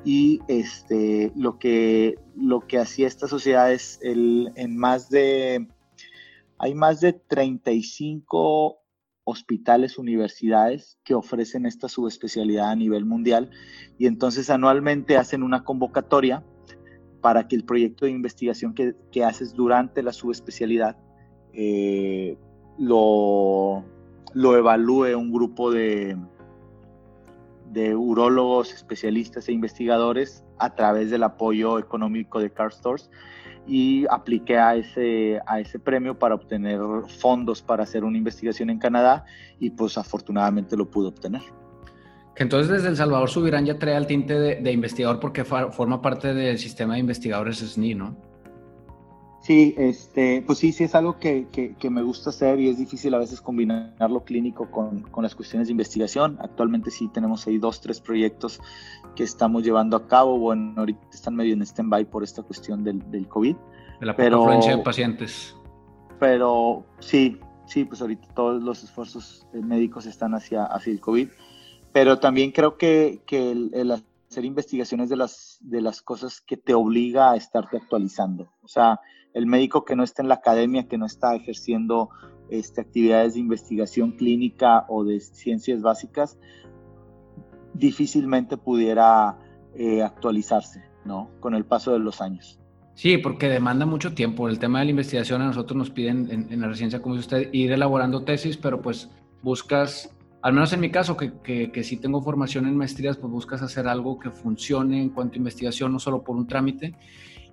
B: Y este, lo, que, lo que hacía esta sociedad es el, en más de, hay más de 35 hospitales, universidades que ofrecen esta subespecialidad a nivel mundial y entonces anualmente hacen una convocatoria para que el proyecto de investigación que, que haces durante la subespecialidad eh, lo, lo evalúe un grupo de, de urólogos, especialistas e investigadores a través del apoyo económico de Car Stores y apliqué a ese, a ese premio para obtener fondos para hacer una investigación en Canadá y pues afortunadamente lo pude obtener.
A: Que entonces desde El Salvador Subirán ya trae el tinte de, investigador porque forma parte del sistema de investigadores SNI, ¿no?
B: Sí, este, pues sí, sí es algo que, que, me gusta hacer y es difícil a veces combinar lo clínico con, con, las cuestiones de investigación. Actualmente sí tenemos ahí dos, tres proyectos que estamos llevando a cabo. Bueno, ahorita están medio en stand-by por esta cuestión del, del COVID.
A: De la pero, de pacientes.
B: Pero sí, sí, pues ahorita todos los esfuerzos médicos están hacia, hacia el COVID. Pero también creo que, que el, el hacer investigaciones de las, de las cosas que te obliga a estarte actualizando. O sea, el médico que no está en la academia, que no está ejerciendo este, actividades de investigación clínica o de ciencias básicas, difícilmente pudiera eh, actualizarse, ¿no? Con el paso de los años.
A: Sí, porque demanda mucho tiempo. El tema de la investigación a nosotros nos piden en, la residencia, como dice usted, ir elaborando tesis, pero pues buscas, al menos en mi caso, que, que, que sí tengo formación en maestrías, pues buscas hacer algo que funcione en cuanto a investigación, no solo por un trámite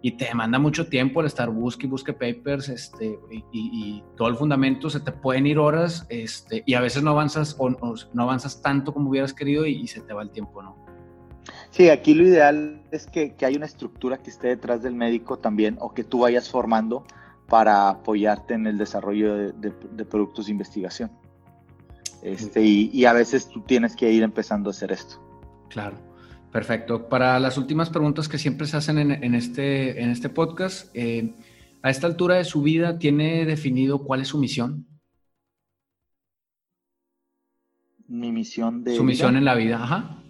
A: y te demanda mucho tiempo el estar busque y busque papers este, y, todo el fundamento, se te pueden ir horas este, y a veces no avanzas o, no avanzas tanto como hubieras querido y, se te va el tiempo, ¿no?
B: Sí, aquí lo ideal es que, que hay una estructura que esté detrás del médico también o que tú vayas formando para apoyarte en el desarrollo de, de, productos de investigación. Este, y, y a veces tú tienes que ir empezando a hacer esto.
A: Claro. Perfecto. Para las últimas preguntas que siempre se hacen en, este, en este podcast, eh, a esta altura de su vida, ¿tiene definido cuál es su misión?
B: Mi misión de...
A: Su misión en la vida, ajá.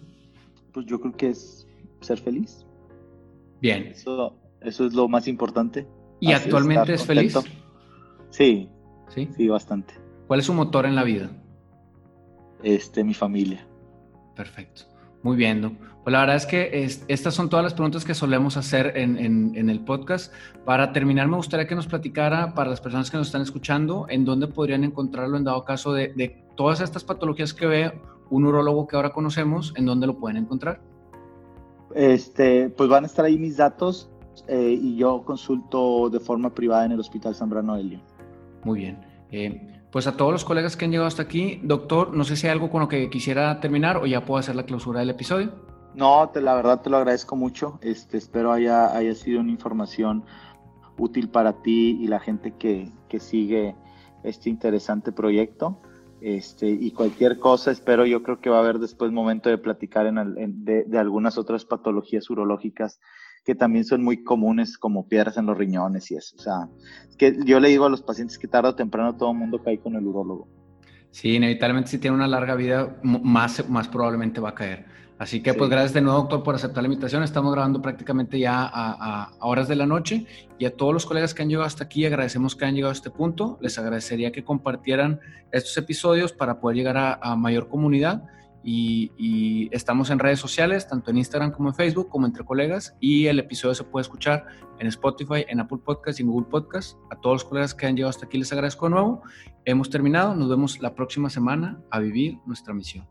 B: Pues yo creo que es ser feliz.
A: Bien.
B: Eso, eso es lo más importante.
A: ¿Y actualmente es feliz?
B: Sí. Sí. Sí, bastante.
A: ¿Cuál es su motor en la vida?
B: Este, mi familia.
A: Perfecto. Muy bien, Pues la verdad es que estas son todas las preguntas que solemos hacer en, el podcast. Para terminar, me gustaría que nos platicara para las personas que nos están escuchando, en dónde podrían encontrarlo en dado caso de, todas estas patologías que ve un urólogo que ahora conocemos, en dónde lo pueden encontrar.
B: Este, pues van a estar ahí mis datos eh, y yo consulto de forma privada en el Hospital Zambrano de
A: Muy bien. Eh, pues a todos los colegas que han llegado hasta aquí, doctor, no sé si hay algo con lo que quisiera terminar o ya puedo hacer la clausura del episodio.
B: No, te, la verdad te lo agradezco mucho. Este, espero haya, haya sido una información útil para ti y la gente que, que sigue este interesante proyecto. Este, y cualquier cosa, espero, yo creo que va a haber después momento de platicar en, de, de, algunas otras patologías urológicas que también son muy comunes como piedras en los riñones y eso. O sea, es que yo le digo a los pacientes que tarde o temprano todo el mundo cae con el urólogo.
A: Sí, inevitablemente si tiene una larga vida, más, más probablemente va a caer. Así que pues gracias de nuevo, doctor, por aceptar la invitación. Estamos grabando prácticamente ya a, a, horas de la noche y a todos los colegas que han llegado hasta aquí, agradecemos que han llegado a este punto. Les agradecería que compartieran estos episodios para poder llegar a, a mayor comunidad y, estamos en redes sociales, tanto en Instagram como en Facebook, como entre colegas. Y el episodio se puede escuchar en Spotify, en Apple Podcast y en Google Podcast. A todos los colegas que han llegado hasta aquí les agradezco de nuevo. Hemos terminado. Nos vemos la próxima semana a vivir nuestra misión.